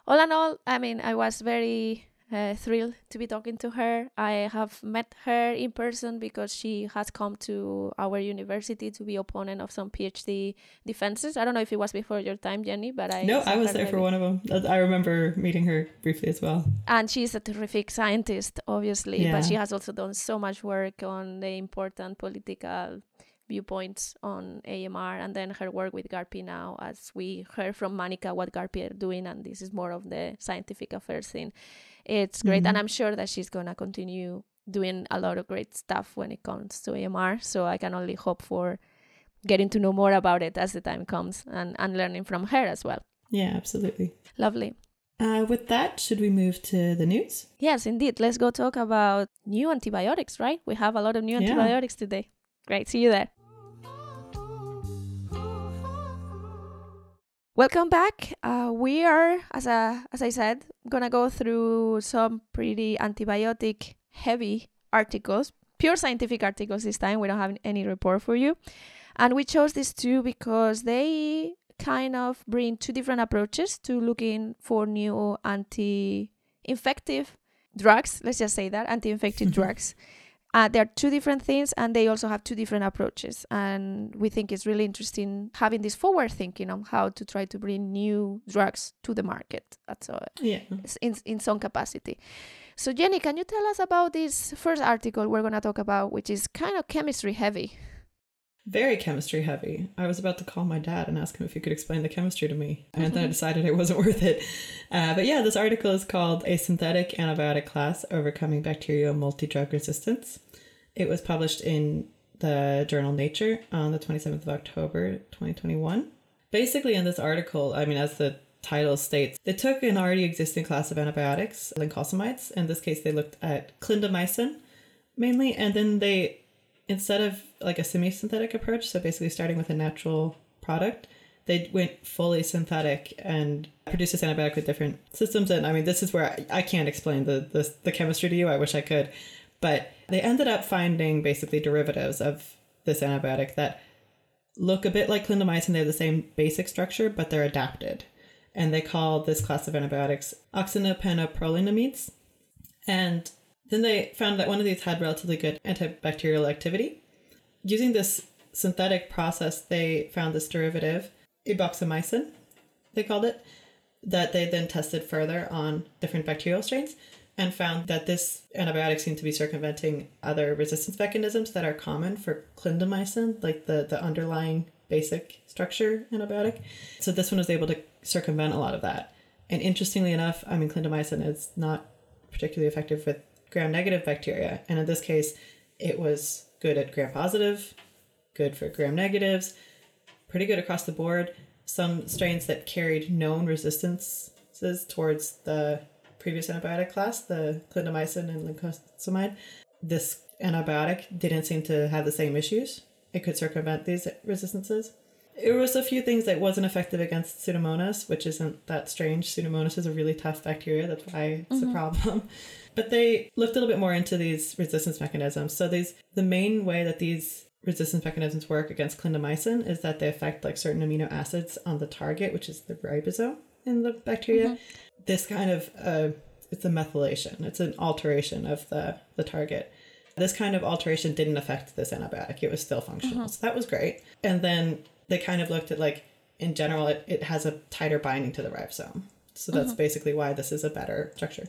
all in all, I mean, I was very uh, thrilled to be talking to her. I have met her in person because she has come to our university to be opponent of some PhD defenses. I don't know if it was before your time, Jenny, but I no, I was there maybe. for one of them. I remember meeting her briefly as well. And she's a terrific scientist, obviously, yeah. but she has also done so much work on the important political viewpoints on AMR and then her work with GARPI now, as we heard from Manika what GARPI are doing, and this is more of the scientific affairs thing. It's great, mm-hmm. and I'm sure that she's gonna continue doing a lot of great stuff when it comes to AMR. So I can only hope for getting to know more about it as the time comes and, and learning from her as well. Yeah, absolutely. Lovely. Uh, with that, should we move to the news? Yes, indeed. Let's go talk about new antibiotics, right? We have a lot of new yeah. antibiotics today. Great. See you there. Welcome back. Uh, we are, as, a, as I said, gonna go through some pretty antibiotic heavy articles, pure scientific articles this time. We don't have any report for you. And we chose these two because they kind of bring two different approaches to looking for new anti infective drugs. Let's just say that anti infective drugs. Uh, they are two different things and they also have two different approaches. And we think it's really interesting having this forward thinking on how to try to bring new drugs to the market at yeah. in, in some capacity. So, Jenny, can you tell us about this first article we're going to talk about, which is kind of chemistry heavy? Very chemistry heavy. I was about to call my dad and ask him if he could explain the chemistry to me, and then I decided it wasn't worth it. Uh, but yeah, this article is called A Synthetic Antibiotic Class Overcoming Bacterial Multi Drug Resistance. It was published in the journal Nature on the 27th of October 2021. Basically, in this article, I mean, as the title states, they took an already existing class of antibiotics, lincosamides. In this case, they looked at clindamycin mainly, and then they instead of like a semi-synthetic approach, so basically starting with a natural product, they went fully synthetic and produced this antibiotic with different systems. And I mean, this is where I, I can't explain the, the the chemistry to you. I wish I could, but they ended up finding basically derivatives of this antibiotic that look a bit like clindamycin. They have the same basic structure, but they're adapted. And they call this class of antibiotics oxynapenoprolinamides. And then they found that one of these had relatively good antibacterial activity. Using this synthetic process, they found this derivative, iboxamycin, they called it, that they then tested further on different bacterial strains and found that this antibiotic seemed to be circumventing other resistance mechanisms that are common for clindamycin, like the, the underlying basic structure antibiotic. So this one was able to circumvent a lot of that. And interestingly enough, I mean, clindamycin is not particularly effective with gram negative bacteria. And in this case, it was good at gram positive, good for gram negatives, pretty good across the board. Some strains that carried known resistances towards the previous antibiotic class, the clindamycin and lincosamide, this antibiotic didn't seem to have the same issues. It could circumvent these resistances. There was a few things that wasn't effective against Pseudomonas, which isn't that strange. Pseudomonas is a really tough bacteria. That's why it's mm-hmm. a problem. But they looked a little bit more into these resistance mechanisms. So these the main way that these resistance mechanisms work against clindamycin is that they affect like certain amino acids on the target, which is the ribosome in the bacteria. Mm-hmm. This kind of uh, it's a methylation. It's an alteration of the the target. This kind of alteration didn't affect this antibiotic. It was still functional. Mm-hmm. So that was great. And then they kind of looked at like in general it, it has a tighter binding to the ribosome. So that's mm-hmm. basically why this is a better structure.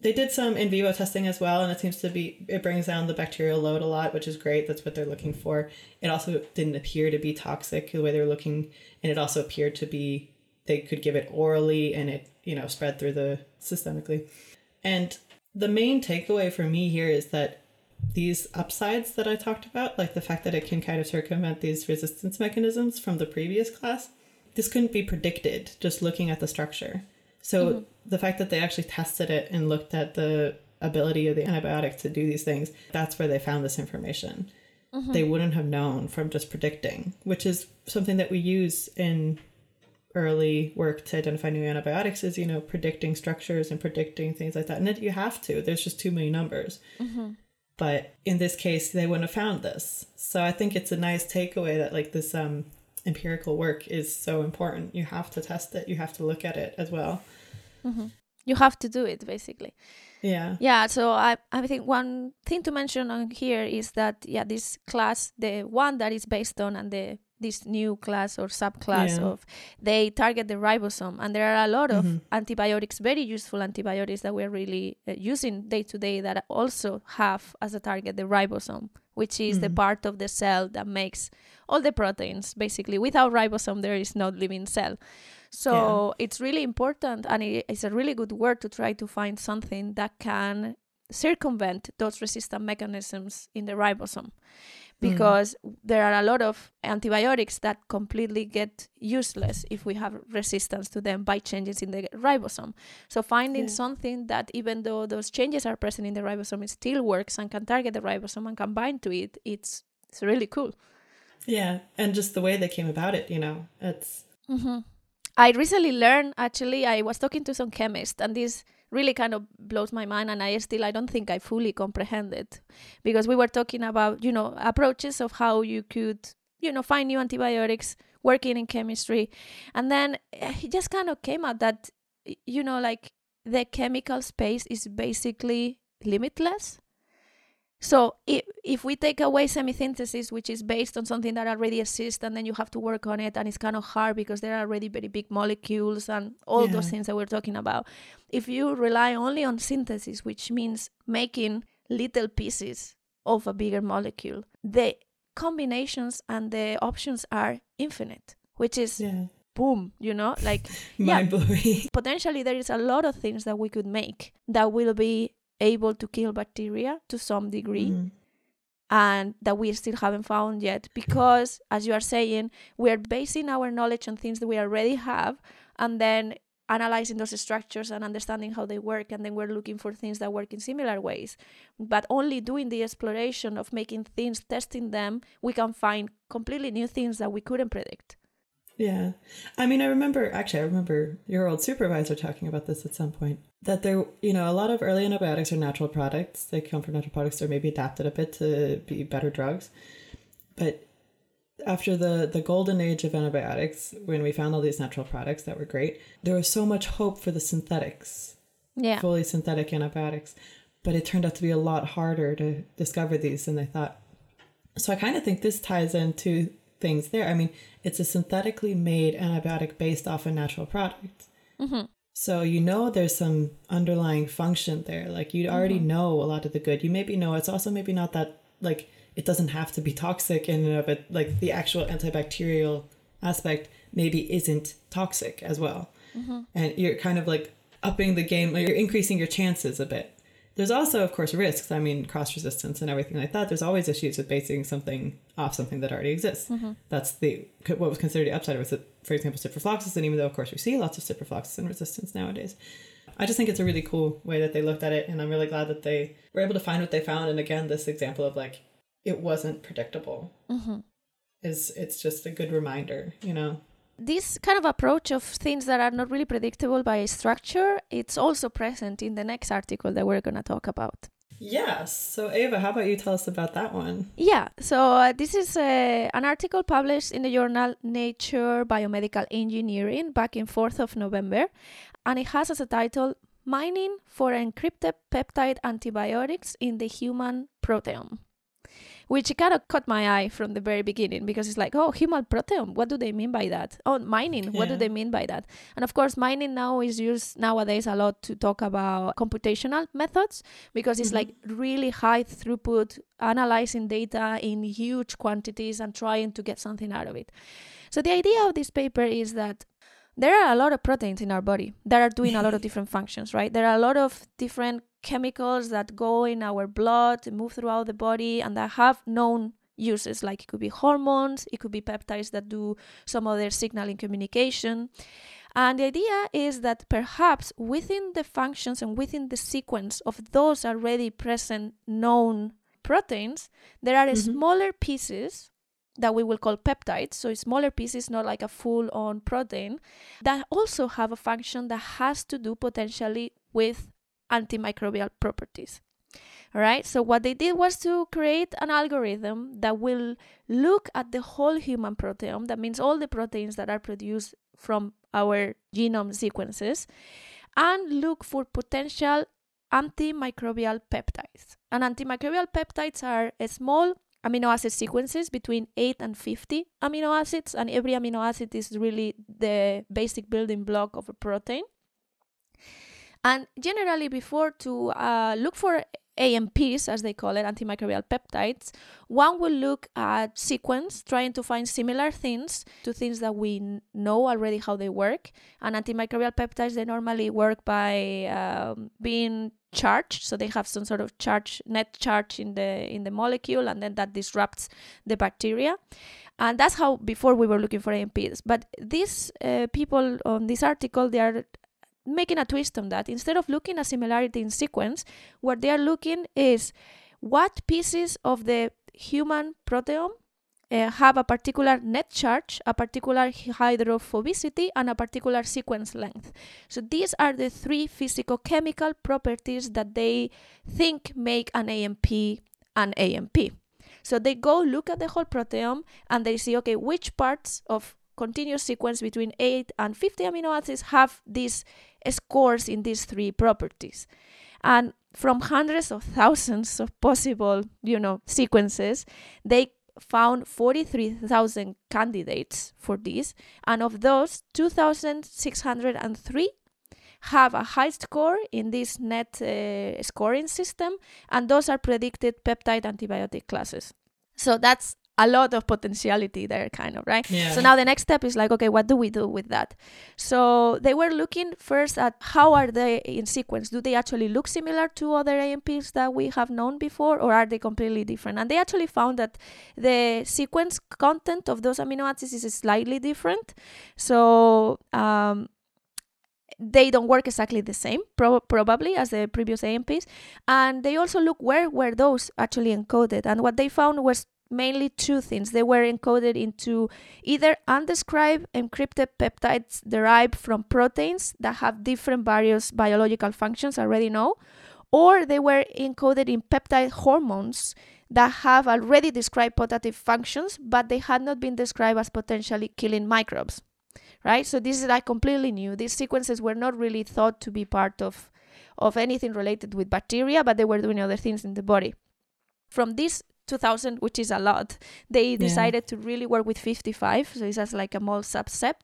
They did some in vivo testing as well, and it seems to be it brings down the bacterial load a lot, which is great. That's what they're looking for. It also didn't appear to be toxic the way they were looking, and it also appeared to be they could give it orally and it you know spread through the systemically. And the main takeaway for me here is that these upsides that I talked about, like the fact that it can kind of circumvent these resistance mechanisms from the previous class, this couldn't be predicted just looking at the structure. So mm-hmm. the fact that they actually tested it and looked at the ability of the antibiotic to do these things, that's where they found this information. Mm-hmm. They wouldn't have known from just predicting, which is something that we use in early work to identify new antibiotics is you know predicting structures and predicting things like that and it, you have to there's just too many numbers mm-hmm. But in this case they wouldn't have found this so i think it's a nice takeaway that like this um empirical work is so important. You have to test it. You have to look at it as well. Mm-hmm. You have to do it basically. Yeah. Yeah. So I I think one thing to mention on here is that yeah this class the one that is based on and the this new class or subclass yeah. of they target the ribosome and there are a lot of mm-hmm. antibiotics very useful antibiotics that we're really uh, using day to day that also have as a target the ribosome which is mm-hmm. the part of the cell that makes all the proteins basically without ribosome there is no living cell so yeah. it's really important and it's a really good word to try to find something that can circumvent those resistant mechanisms in the ribosome. Because mm. there are a lot of antibiotics that completely get useless if we have resistance to them by changes in the ribosome. So finding yeah. something that even though those changes are present in the ribosome, it still works and can target the ribosome and can bind to it, it's it's really cool. Yeah, and just the way they came about it, you know, it's. Mm-hmm. I recently learned. Actually, I was talking to some chemist, and this really kind of blows my mind and i still i don't think i fully comprehend it because we were talking about you know approaches of how you could you know find new antibiotics working in chemistry and then eh, it just kind of came out that you know like the chemical space is basically limitless so if, if we take away semisynthesis, which is based on something that already exists, and then you have to work on it, and it's kind of hard because there are already very big molecules and all yeah. those things that we're talking about. If you rely only on synthesis, which means making little pieces of a bigger molecule, the combinations and the options are infinite, which is yeah. boom, you know, like. Yeah, potentially there is a lot of things that we could make that will be able to kill bacteria to some degree. Mm. And that we still haven't found yet because, as you are saying, we are basing our knowledge on things that we already have and then analyzing those structures and understanding how they work and then we're looking for things that work in similar ways but only doing the exploration of making things testing them we can find completely new things that we couldn't predict yeah. I mean, I remember, actually, I remember your old supervisor talking about this at some point that there, you know, a lot of early antibiotics are natural products. They come from natural products. They're maybe adapted a bit to be better drugs. But after the, the golden age of antibiotics, when we found all these natural products that were great, there was so much hope for the synthetics. Yeah. Fully synthetic antibiotics. But it turned out to be a lot harder to discover these than they thought. So I kind of think this ties into things there. I mean, it's a synthetically made antibiotic based off a natural product. Mm-hmm. So you know there's some underlying function there. Like you already mm-hmm. know a lot of the good. You maybe know it's also maybe not that like it doesn't have to be toxic in and of it. Like the actual antibacterial aspect maybe isn't toxic as well. Mm-hmm. And you're kind of like upping the game. You're increasing your chances a bit there's also, of course, risks. I mean, cross resistance and everything like that. There's always issues with basing something off something that already exists. Mm-hmm. That's the what was considered the upside was, for example, ciprofloxacin. Even though, of course, we see lots of ciprofloxacin resistance nowadays. I just think it's a really cool way that they looked at it, and I'm really glad that they were able to find what they found. And again, this example of like it wasn't predictable Mm-hmm. is it's just a good reminder, you know. This kind of approach of things that are not really predictable by structure it's also present in the next article that we're going to talk about Yes. So Ava, how about you tell us about that one? yeah so uh, this is uh, an article published in the journal nature biomedical engineering back in 4th of november and it has as a title mining for encrypted peptide antibiotics in the human proteome which kind of caught my eye from the very beginning because it's like, oh, human proteome, what do they mean by that? Oh, mining, what do they mean by that? And of course, mining now is used nowadays a lot to talk about computational methods because it's Mhm. like really high throughput, analyzing data in huge quantities and trying to get something out of it. So the idea of this paper is that there are a lot of proteins in our body that are doing a lot of different functions, right? There are a lot of different chemicals that go in our blood, move throughout the body, and that have known uses. Like it could be hormones, it could be peptides that do some other signaling communication. And the idea is that perhaps within the functions and within the sequence of those already present known proteins, there are Mhm. smaller pieces that we will call peptides, so smaller pieces, not like a full on protein, that also have a function that has to do potentially with antimicrobial properties. All right, so what they did was to create an algorithm that will look at the whole human proteome, that means all the proteins that are produced from our genome sequences, and look for potential antimicrobial peptides. And antimicrobial peptides are small amino acid sequences between 8 and 50 amino acids, and every amino acid is really the basic building block of a protein. And generally, before to uh, look for AMPs, as they call it, antimicrobial peptides, one will look at sequence, trying to find similar things to things that we know already how they work. And antimicrobial peptides, they normally work by um, being charged, so they have some sort of charge, net charge in the in the molecule, and then that disrupts the bacteria. And that's how before we were looking for AMPs. But these uh, people on this article, they are making a twist on that. Instead of looking at similarity in sequence, what they are looking is what pieces of the human proteome uh, have a particular net charge, a particular hydrophobicity, and a particular sequence length. So these are the three physicochemical properties that they think make an AMP an AMP. So they go look at the whole proteome and they see, okay, which parts of continuous sequence between 8 and 50 amino acids have these scores in these three properties. And from hundreds of thousands of possible, you know, sequences, they found 43,000 candidates for this, and of those, 2,603 have a high score in this net uh, scoring system, and those are predicted peptide antibiotic classes. So that's a lot of potentiality there, kind of, right? Yeah. So now the next step is like, okay, what do we do with that? So they were looking first at how are they in sequence? Do they actually look similar to other AMPs that we have known before, or are they completely different? And they actually found that the sequence content of those amino acids is slightly different. So um, they don't work exactly the same, pro- probably as the previous AMPs. And they also look where were those actually encoded, and what they found was mainly two things. They were encoded into either undescribed encrypted peptides derived from proteins that have different various biological functions already know, or they were encoded in peptide hormones that have already described putative functions, but they had not been described as potentially killing microbes. Right? So this is like completely new. These sequences were not really thought to be part of of anything related with bacteria, but they were doing other things in the body. From these 2000, which is a lot. They decided yeah. to really work with 55, so it's as like a small subset.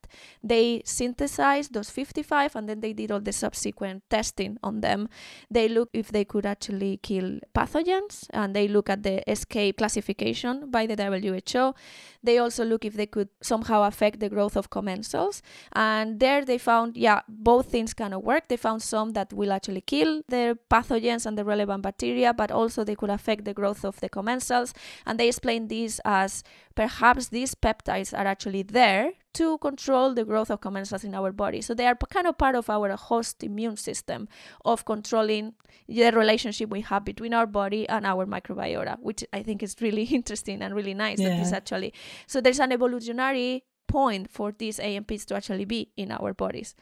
They synthesized those 55 and then they did all the subsequent testing on them. They look if they could actually kill pathogens and they look at the escape classification by the WHO. They also look if they could somehow affect the growth of commensals. And there they found, yeah, both things kind of work. They found some that will actually kill the pathogens and the relevant bacteria, but also they could affect the growth of the commensals. And they explain this as perhaps these peptides are actually there to control the growth of commensals in our body. So they are kind of part of our host immune system of controlling the relationship we have between our body and our microbiota, which I think is really interesting and really nice yeah. that this actually. So there's an evolutionary point for these AMPs to actually be in our bodies.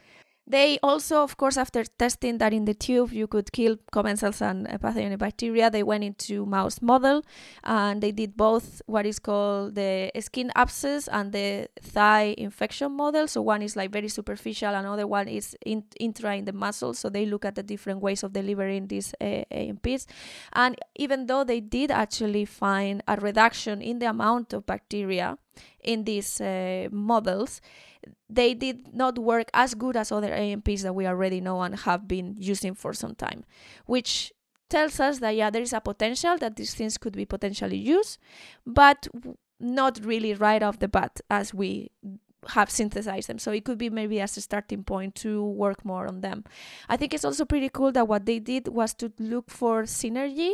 They also, of course, after testing that in the tube you could kill commensals and pathogenic bacteria, they went into mouse model and they did both what is called the skin abscess and the thigh infection model. So one is like very superficial, another one is in, intra in the muscle. So they look at the different ways of delivering these uh, AMPs. And even though they did actually find a reduction in the amount of bacteria in these uh, models, they did not work as good as other AMPs that we already know and have been using for some time, which tells us that yeah, there is a potential that these things could be potentially used, but not really right off the bat as we have synthesized them. So it could be maybe as a starting point to work more on them. I think it's also pretty cool that what they did was to look for synergy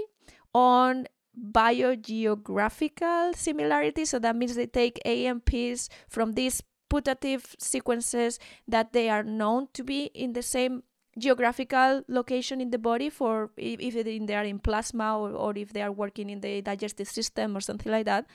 on biogeographical similarity. So that means they take AMPs from these putative sequences that they are known to be in the same geographical location in the body for if, they are in plasma or, or if they are working in the digestive system or something like that.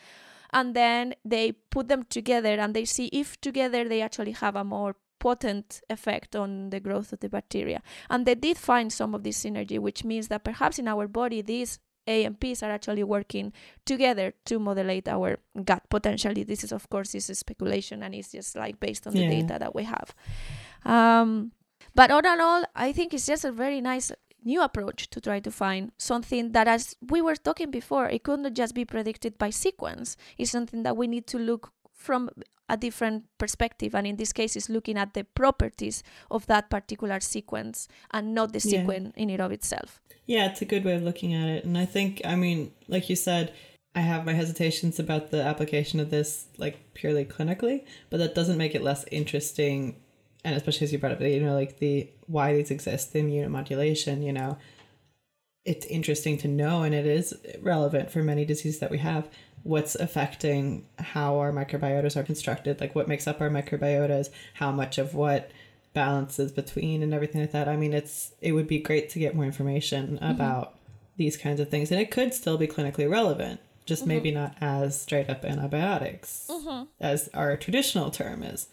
And then they put them together and they see if together they actually have a more potent effect on the growth of the bacteria. And they did find some of this synergy which means that perhaps in our body these AMPs are actually working together to modulate our gut potentially. This is, of course, this is speculation and it's just like based on the yeah. data that we have. Um, but all in all, I think it's just a very nice new approach to try to find something that, as we were talking before, it could not just be predicted by sequence. It's something that we need to look from a different perspective and in this case is looking at the properties of that particular sequence and not the yeah. sequence in it of itself. Yeah it's a good way of looking at it. And i think i mean like you said i have my hesitations about the application of this like purely clinically but that doesn't make it less interesting and especially as you brought up you know like the why these exist the immunomodulation you know. It's interesting to know and it is relevant for many diseases that we have what's affecting how our microbiotas are constructed, like what makes up our microbiotas, how much of what balances between and everything like that. I mean, it's it would be great to get more information mm-hmm. about these kinds of things, and it could still be clinically relevant, just mm-hmm. maybe not as straight up antibiotics mm-hmm. as our traditional term is.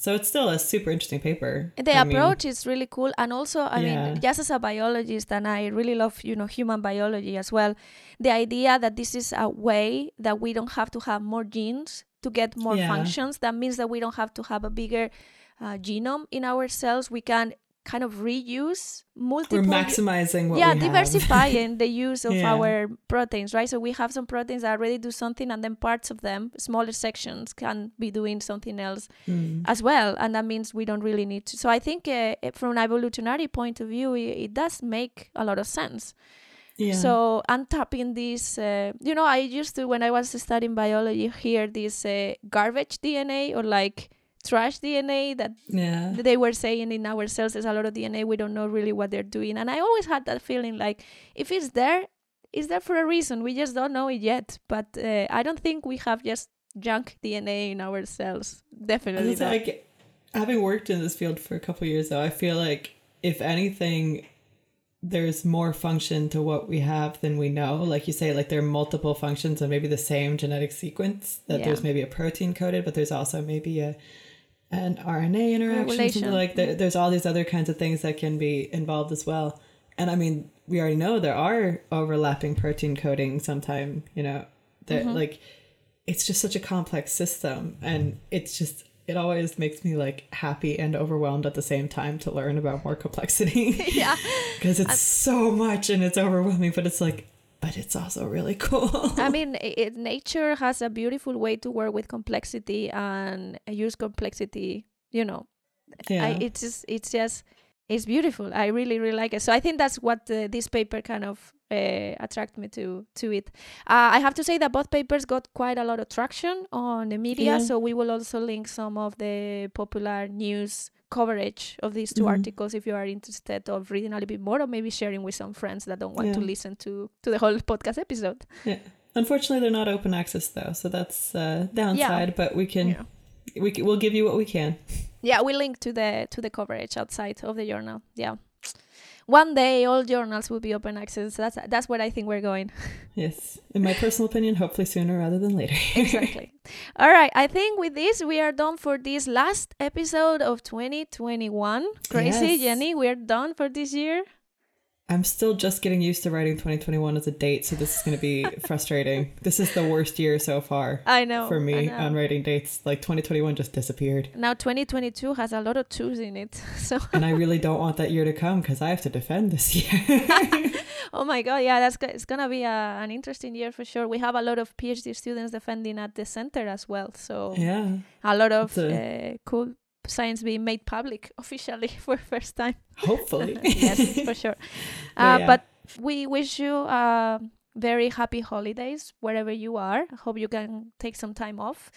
So it's still a super interesting paper. The I approach mean, is really cool, and also, I yeah. mean, just as a biologist, and I really love, you know, human biology as well. The idea that this is a way that we don't have to have more genes to get more yeah. functions. That means that we don't have to have a bigger uh, genome in our cells. We can kind of reuse multiple. We're maximizing what yeah, diversifying the use of yeah. our proteins, right? So we have some proteins that already do something, and then parts of them, smaller sections, can be doing something else mm. as well, and that means we don't really need to. So I think uh, from an evolutionary point of view, it, it does make a lot of sense. Yeah. So untapping this, uh, you know, I used to when I was studying biology hear this uh, garbage DNA or like trash DNA that yeah. they were saying in our cells. There's a lot of DNA. We don't know really what they're doing. And I always had that feeling like if it's there, it's there for a reason. We just don't know it yet. But uh, I don't think we have just junk DNA in our cells. Definitely not. Like, having worked in this field for a couple years though, I feel like if anything, there's more function to what we have than we know. Like you say, like there are multiple functions and maybe the same genetic sequence. That yeah. there's maybe a protein coded, but there's also maybe a an RNA interaction. Like there, there's all these other kinds of things that can be involved as well. And I mean, we already know there are overlapping protein coding sometime, you know, that mm-hmm. like it's just such a complex system and it's just it always makes me like happy and overwhelmed at the same time to learn about more complexity. yeah. Because it's I'm... so much and it's overwhelming, but it's like but it's also really cool. I mean, it, nature has a beautiful way to work with complexity and use complexity. You know, yeah. I, it's just it's just it's beautiful. I really really like it. So I think that's what uh, this paper kind of uh, attract me to to it. Uh, I have to say that both papers got quite a lot of traction on the media. Yeah. So we will also link some of the popular news coverage of these 2 mm-hmm. articles if you are interested of reading a little bit more or maybe sharing with some friends that don't want yeah. to listen to to the whole podcast episode. Yeah. Unfortunately, they're not open access though, so that's uh, downside. Yeah. But we can, we we'll give you what we can. Yeah, we link to the to the coverage outside of the journal. Yeah one day all journals will be open access. That's that's where I think we're going. Yes, in my personal opinion, hopefully sooner rather than later. exactly. All right, I think with this we are done for this last episode of 2021. Crazy, yes. Jenny, we're done for this year. I'm still just getting used to writing 2021 as a date, so this is going to be frustrating. This is the worst year so far. I know. For me on writing dates, like 2021 just disappeared. Now 2022 has a lot of twos in it. So And I really don't want that year to come because I have to defend this year. oh my god, yeah, that's it's going to be a, an interesting year for sure. We have a lot of PhD students defending at the center as well. So Yeah. A lot of a... uh, cool science being made public officially for the first time. Hopefully. yes, for sure. Uh, yeah. But we wish you uh, very happy holidays wherever you are. I hope you can take some time off,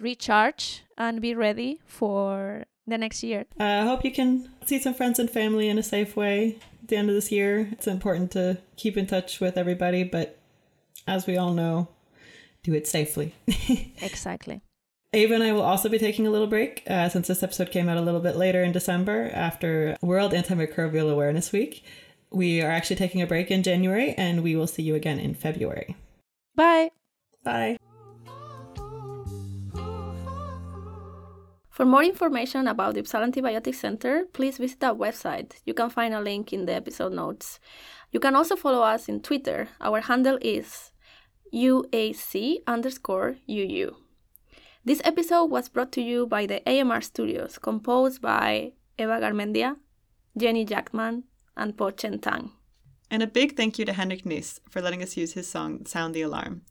recharge, and be ready for the next year. I uh, hope you can see some friends and family in a safe way at the end of this year. It's important to keep in touch with everybody, but as we all know, do it safely. exactly. Ava and I will also be taking a little break uh, since this episode came out a little bit later in December after World Antimicrobial Awareness Week. We are actually taking a break in January and we will see you again in February. Bye. Bye. For more information about the Uppsala Antibiotic Center, please visit our website. You can find a link in the episode notes. You can also follow us in Twitter. Our handle is UAC underscore UU. This episode was brought to you by the AMR Studios, composed by Eva Garmendia, Jenny Jackman, and Po Chen Tang. And a big thank you to Henrik Niss for letting us use his song Sound the Alarm.